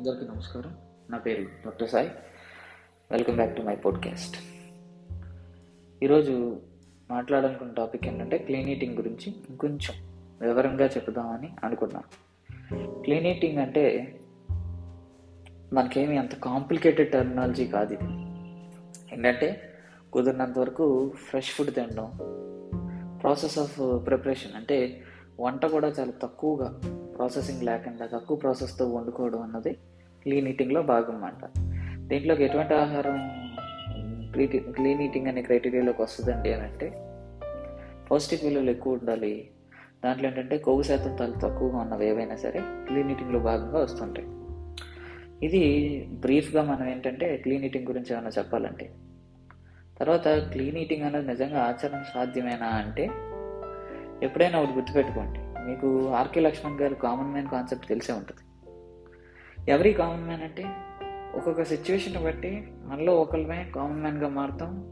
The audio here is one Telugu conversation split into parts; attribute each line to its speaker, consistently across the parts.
Speaker 1: అందరికీ నమస్కారం. నా పేరు doctor Sai. Welcome back to my podcast. ఈరోజు మాట్లాడాలనుకున్న టాపిక్ ఏంటంటే క్లీన్ ఈటింగ్ గురించి ఇంకొంచెం వివరంగా చెప్దామని అనుకున్నాను. క్లీన్ ఈటింగ్ అంటే మనకేమి అంత కాంప్లికేటెడ్ టెర్మినాలజీ కాదు ఇది. ఏంటంటే కుదిరినంత వరకు ఫ్రెష్ ఫుడ్ తినడం ప్రాసెస్ ఆఫ్ ప్రిపరేషన్ అంటే వంట కూడా చాలా తక్కువగా ప్రాసెసింగ్ లేకుండా తక్కువ ప్రాసెస్తో వండుకోవడం అన్నది క్లీన్ ఈటింగ్లో భాగం అన్నమాట. దీంట్లోకి ఎటువంటి ఆహారం క్లీన్ ఈటింగ్ అనే క్రైటీరియాలోకి వస్తుందండి అని అంటే పౌష్టిక విలువలు ఎక్కువ ఉండాలి. దాంట్లో ఏంటంటే కొవ్వు శాతం చాలా తక్కువగా ఉన్నవి ఏవైనా సరే క్లీన్ ఈటింగ్లో భాగంగా వస్తుంటాయి. ఇది బ్రీఫ్గా మనం ఏంటంటే క్లీన్ ఈటింగ్ గురించి ఏమైనా చెప్పాలంటే. తర్వాత క్లీన్ ఈటింగ్ అనేది నిజంగా ఆచరణ సాధ్యమేనా అంటే ఎప్పుడైనా ఒకటి గుర్తుపెట్టుకోండి. మీకు ఆర్కే లక్ష్మణ్ గారు కామన్ మ్యాన్ కాన్సెప్ట్ తెలిసే ఉంటుంది. ఎవరి కామన్ మ్యాన్ అంటే ఒక్కొక్క సిచ్యువేషన్ బట్టి మనలో ఒకళ్ళమే కామన్ మ్యాన్గా మారుతాం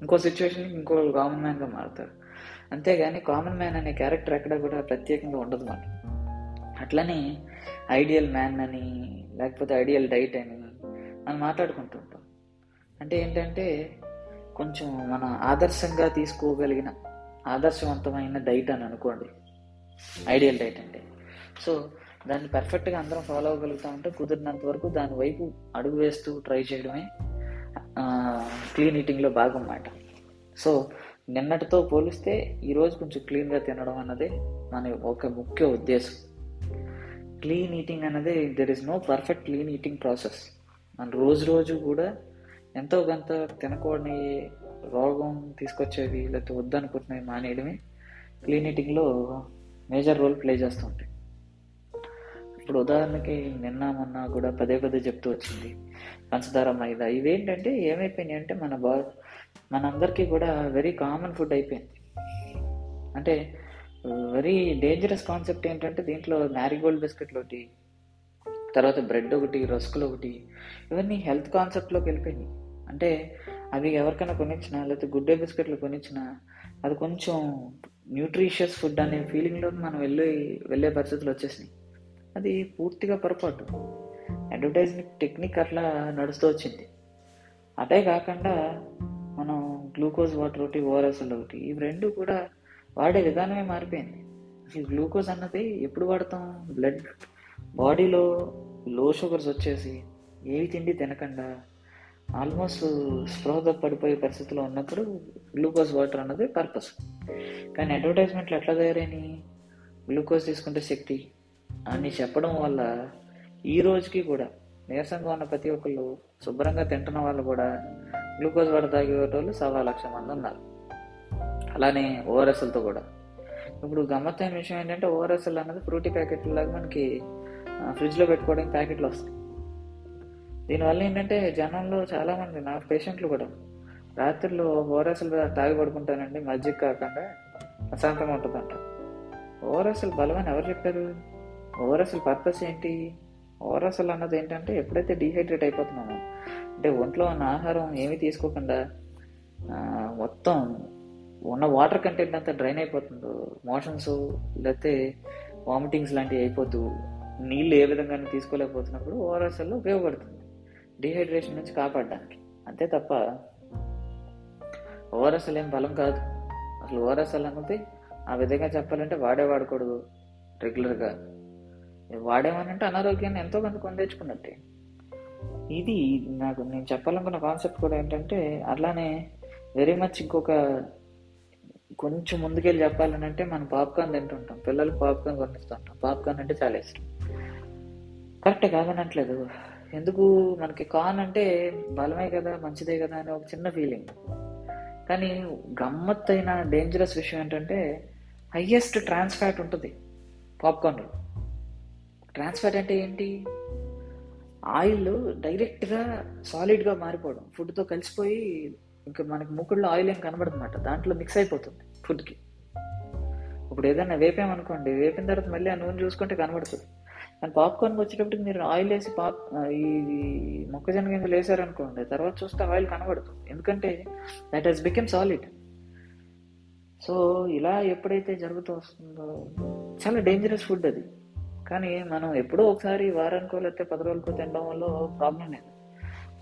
Speaker 1: ఇంకో సిచ్యువేషన్కి ఇంకొకరు కామన్ మ్యాన్గా మారుతారు. అంతేగాని కామన్ మ్యాన్ అనే క్యారెక్టర్ ఎక్కడ కూడా ప్రత్యేకంగా ఉండదు మాట అట్లనే ఐడియల్ మ్యాన్ అని లేకపోతే ఐడియల్ డైట్ అని మనం మాట్లాడుకుంటుంటాం అంటే ఏంటంటే కొంచెం మన ఆదర్శంగా తీసుకోగలిగిన ఆదర్శవంతమైన డైట్ అని అనుకోండి. ఐడియల్ డైట్ అంటే సో దాన్ని పర్ఫెక్ట్గా అందరం ఫాలో అవ్వగలుగుతా ఉంటే కుదిరినంత వరకు దాని వైపు అడుగు వేస్తూ ట్రై చేయడమే క్లీన్ ఈటింగ్లో భాగం అన్నమాట సో నిన్నటితో పోలిస్తే ఈరోజు కొంచెం క్లీన్గా తినడం అన్నది మన ఒక ముఖ్య ఉద్దేశం. క్లీన్ ఈటింగ్ అనేది there is no perfect clean eating process మన రోజు రోజు కూడా ఎంతో కొంత తినకూడని రోగం తీసుకొచ్చేవి లేకపోతే వద్దనుకుంటున్నవి మానేయడమే. క్లీన్ ఈటింగ్లో మేజర్ రోల్ ప్లే చేస్తుంటాయి ఇప్పుడు ఉదాహరణకి నిన్న మొన్న కూడా పదే పదే చెప్తూ వచ్చింది. పంచదార మైదా. ఇవేంటంటే ఏమైపోయినాయి అంటే మన బా మనందరికీ కూడా వెరీ కామన్ ఫుడ్ అయిపోయింది. అంటే వెరీ డేంజరస్ కాన్సెప్ట్ ఏంటంటే దీంట్లో మ్యారీగోల్డ్ బిస్కెట్లు ఒకటి తర్వాత బ్రెడ్ ఒకటి రస్కులు ఒకటి ఇవన్నీ హెల్త్ కాన్సెప్ట్లోకి వెళ్ళిపోయినాయి. అంటే అవి ఎవరికైనా కొనిచ్చినా లేకపోతే గుడ్ డే బిస్కెట్లు కొనిచ్చినా అది కొంచెం న్యూట్రిషియస్ ఫుడ్ అనే ఫీలింగ్లో మనం వెళ్ళి వెళ్ళే పరిస్థితులు వచ్చేసినాయి. అది పూర్తిగా పొరపాటు. అడ్వర్టైజింగ్ టెక్నిక్ అట్లా నడుస్తూ వచ్చింది. అదే కాకుండా మనం గ్లూకోజ్ వాటర్ ఒకటి ఓఆర్ఎస్ఎల్ ఒకటి ఇవి రెండు కూడా వాడే విధానమే మారిపోయింది. అసలు గ్లూకోజ్ అన్నది ఎప్పుడు వాడతాం? బ్లడ్ బాడీలో లో షుగర్స్ వచ్చేసి ఏవి తిండి తినకుండా ఆల్మోస్ట్ స్పృహతో పడిపోయే పరిస్థితిలో ఉన్నప్పుడు గ్లూకోజ్ వాటర్ అన్నది పర్పస్. కానీ అడ్వర్టైజ్మెంట్లు ఎట్లా తయారైనాయి? గ్లూకోజ్ తీసుకుంటే శక్తి అని చెప్పడం వల్ల ఈ రోజుకి కూడా నీరసంగా ఉన్న ప్రతి ఒక్కళ్ళు శుభ్రంగా తింటున్న వాళ్ళు కూడా గ్లూకోజ్ వాటర్ తాగేటోళ్ళు సవా లక్ష మంది ఉన్నారు. అలానే ఓఆర్ఎస్ఎల్తో కూడా. ఇప్పుడు గమ్మత్తైన విషయం ఏంటంటే ఓఆర్ఎస్ఎల్ అన్నది ఫ్రూటీ ప్యాకెట్ లాగా మనకి ఫ్రిడ్జ్లో పెట్టుకోవడానికి ప్యాకెట్లు వస్తాయి. దీనివల్ల ఏంటంటే జనంలో చాలామంది నా పేషెంట్లు కూడా రాత్రిలో ఓఆర్ఎస్ఎల్ తాగి పడుకుంటానండి మజ్జిగ కాకుండా ప్రశాంతంగా ఉంటుందంట. ఓఆర్ఎస్ఎల్ బలమని ఎవరు చెప్పారు? ఓఆర్ఎస్ఎల్ పర్పస్ ఏంటి? ఓఆర్ఎస్ఎల్ అన్నది ఏంటంటే ఎప్పుడైతే డీహైడ్రేట్ అయిపోతున్నామో అంటే ఒంట్లో ఉన్న ఆహారం ఏమీ తీసుకోకుండా మొత్తం ఉన్న వాటర్ కంటెంట్ అంతా డ్రైన్ అయిపోతుందో మోషన్స్ లేకపోతే వామిటింగ్స్ లాంటివి అయిపోతూ నీళ్ళు ఏ విధంగా తీసుకోలేకపోతున్నప్పుడు ఓఆర్ఎస్ఎల్ ఉపయోగపడుతుంది. డిహైడ్రేషన్ నుంచి కాపాడడానికి. అంతే తప్ప ఓఆర్ఎస్ఎల్ ఏం బలం కాదు. అసలు ఓఆర్ఎస్ఎల్ అన్నది ఆ విధంగా చెప్పాలంటే వాడే వాడకూడదు రెగ్యులర్గా. వాడేమనంటే అనారోగ్యాన్ని ఎంతో కొంత కొందేచుకున్నట్టే ఇది నాకు నేను చెప్పాలనుకున్న కాన్సెప్ట్ కూడా ఏంటంటే అలానే వెరీ మచ్ ఇంకొక కొంచెం ముందుకెళ్ళి చెప్పాలని అంటే మనం పాప్కార్న్ తింటుంటాం. పిల్లలకు పాప్కార్న్ కొనిస్తుంటాం పాప్కార్న్ అంటే చాలా ఇష్టం. కరెక్ట్ కాదనట్లేదు. ఎందుకు మనకి కాన్ అంటే బలమే కదా మంచిదే కదా అనే ఒక చిన్న ఫీలింగ్ కానీ గమ్మత్తైన డేంజరస్ విషయం ఏంటంటే హయ్యెస్ట్ ట్రాన్స్ ఫ్యాట్ ఉంటుంది పాప్కార్న్లో ట్రాన్స్ ఫ్యాట్ అంటే ఏంటి? ఆయిల్ డైరెక్ట్గా సాలిడ్గా మారిపోవడం. ఫుడ్తో కలిసిపోయి ఇంకా మనకి ముక్కుల్లో ఆయిల్ ఏం కనబడదన్నమాట. దాంట్లో మిక్స్ అయిపోతుంది ఫుడ్కి ఇప్పుడు ఏదైనా వేపామనుకోండి వేపిన తర్వాత మళ్ళీ ఆ నూనె చూసుకుంటే కనబడుతుంది. కానీ పాప్కార్న్కి వచ్చేటప్పటికి మీరు ఆయిల్ వేసి పాప్ ఈ మొక్కజొన్న గింజలు వేసారనుకోండి తర్వాత చూస్తే ఆయిల్ కనబడుతుంది. ఎందుకంటే that has become solid so ఇలా ఎప్పుడైతే జరుగుతూ వస్తుందో చాలా డేంజరస్ ఫుడ్ అది. కానీ మనం ఎప్పుడో ఒకసారి వారానికో లేకపోతే పది రోజులకో తినడం వల్ల ప్రాబ్లం లేదు.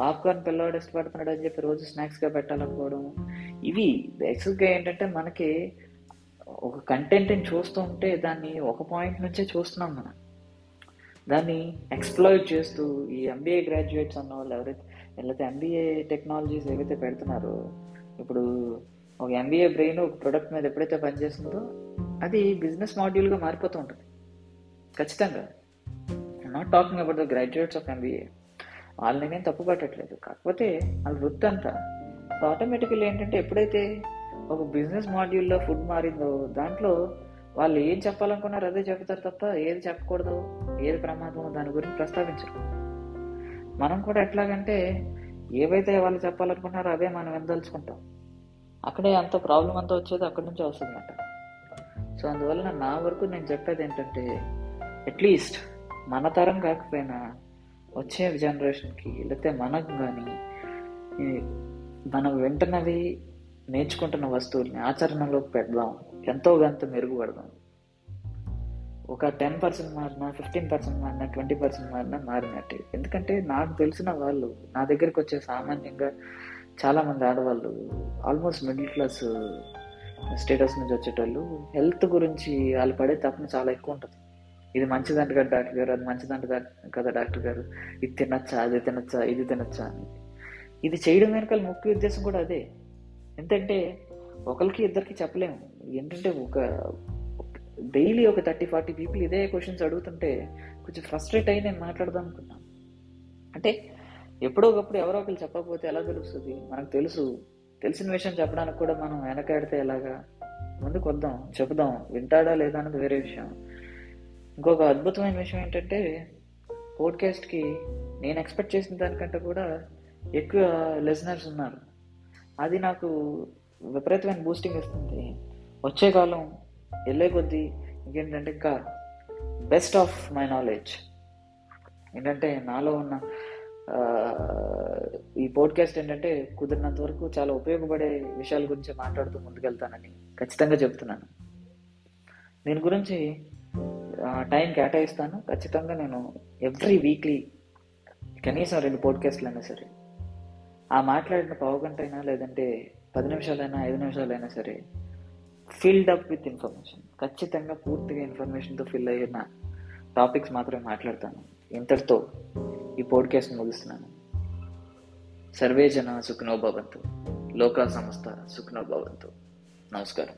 Speaker 1: పాప్కార్న్ పిల్లవాడు ఇష్టపడుతున్నాడు అని చెప్పి రోజు స్నాక్స్గా పెట్టాలనుకోవడం ఇవి బేసిక్గా ఏంటంటే మనకి ఒక కంటెంట్ని చూస్తూ ఉంటే దాన్ని ఒక పాయింట్ నుంచే చూస్తున్నాం మనం. దాన్ని ఎక్స్ప్లోయిట్ చేస్తూ ఈ ఎంబీఏ గ్రాడ్యుయేట్స్ అన్న వాళ్ళు ఎవరైతే లేకపోతే ఎంబీఏ టెక్నాలజీస్ ఏవైతే పెడుతున్నారో ఇప్పుడు ఒక ఎంబీఏ బ్రెయిన్ ఒక ప్రొడక్ట్ మీద ఎప్పుడైతే పనిచేస్తుందో అది బిజినెస్ మాడ్యూల్గా మారిపోతూ ఉంటుంది. ఖచ్చితంగా. Not talking about the graduates of MBA వాళ్ళని నేను తప్పు పట్టట్లేదు. కాకపోతే వాళ్ళ వృత్తి అంతా ఆటోమేటికల్ ఏంటంటే ఎప్పుడైతే ఒక బిజినెస్ మాడ్యూల్లో ఫుడ్ మారిందో దాంట్లో వాళ్ళు ఏం చెప్పాలనుకున్నారు అదే చెప్తారు తప్ప ఏది చెప్పకూడదు? ఏది ప్రమాదం దాని గురించి ప్రస్తావించరు. మనం కూడా ఎట్లాగంటే ఏవైతే వాళ్ళు చెప్పాలనుకున్నారో అవే మనం వెందలుచుకుంటాం. అక్కడే అంత ప్రాబ్లం అంతా వచ్చేది అక్కడి నుంచి వస్తుందన్నమాట సో అందువల్ల నా వరకు నేను చెప్పేది ఏంటంటే అట్లీస్ట్ మన తరం కాకపోయినా వచ్చే జనరేషన్కి లేకపోతే మనకు కానీ మనం వింటున్నవి నేర్చుకుంటున్న వస్తువుల్ని ఆచరణలోకి పెడదాం. ఎంతో కొంత మెరుగుపడదాం. ఒక టెన్ పర్సెంట్ మారినా ఫిఫ్టీన్ పర్సెంట్ మారినా ట్వంటీ పర్సెంట్ మారినా మారినట్టే. ఎందుకంటే నాకు తెలిసిన వాళ్ళు నా దగ్గరికి వచ్చే సామాన్యంగా చాలామంది ఆడవాళ్ళు ఆల్మోస్ట్ మిడిల్ క్లాస్ స్టేటస్ నుంచి వచ్చేటోళ్ళు హెల్త్ గురించి వాళ్ళు పడే తప్పన చాలా ఎక్కువ ఉంటుంది. ఇది మంచిదంట కదా డాక్టర్ గారు అది మంచిదంట కదా డాక్టర్ గారు ఇది తినచ్చా అది తినచ్చా ఇది తినచ్చా అని. ఇది చేయడం వెనకాల ముఖ్య ఉద్దేశం కూడా అదే. ఎందుకంటే ఒకరికి ఇద్దరికి చెప్పలేము. ఏంటంటే ఒక డైలీ ఒక థర్టీ ఫార్టీ పీపుల్ ఇదే క్వశ్చన్స్ అడుగుతుంటే కొంచెం ఫ్రస్ట్రేట్ అయ్యి నేను మాట్లాడదాం అనుకున్నాను అంటే ఎప్పుడో ఒకప్పుడు ఎవరో ఒకరు చెప్పకపోతే ఎలా తెలుస్తుంది? మనకు తెలుసు. తెలిసిన విషయం చెప్పడానికి కూడా మనం వెనకాడితే ఎలాగా? ముందుకు వద్దాం చెబుదాం. వింటాడా లేదా అన్నది వేరే విషయం. ఇంకొక అద్భుతమైన విషయం ఏంటంటే పోడ్కాస్ట్కి నేను ఎక్స్పెక్ట్ చేసిన దానికంటే కూడా ఎక్కువ లిజనర్స్ ఉన్నారు. అది నాకు విపరీతమైన బూస్టింగ్ ఇస్తుంది. వచ్చే కాలం వెళ్ళే కొద్దీ ఇంకేంటంటే ఇంకా బెస్ట్ ఆఫ్ మై నాలెడ్జ్ ఏంటంటే నాలో ఉన్న ఈ పోడ్కాస్ట్ ఏంటంటే కుదిరినంత వరకు చాలా ఉపయోగపడే విషయాల గురించి మాట్లాడుతూ ముందుకెళ్తానని ఖచ్చితంగా చెప్తున్నాను. దీని గురించి టైం కేటాయిస్తాను. ఖచ్చితంగా నేను ఎవ్రీ వీక్లీ కనీసం రెండు పోడ్కాస్ట్లు అయినా సరే ఆ మాట్లాడిన పావు గంట అయినా లేదంటే పది నిమిషాలైనా ఐదు నిమిషాలైనా సరే ఫిల్డ్ అప్ విత్ ఇన్ఫర్మేషన్ ఖచ్చితంగా పూర్తిగా ఇన్ఫర్మేషన్తో ఫిల్ అయిన టాపిక్స్ మాత్రమే మాట్లాడతాను. ఇంతటితో ఈ పోడ్కాస్ట్ ముగిస్తున్నాను. సర్వే జన సుఖనోభవంతు. లోకా సంస్థ సుఖనోభవంతు. నమస్కారం.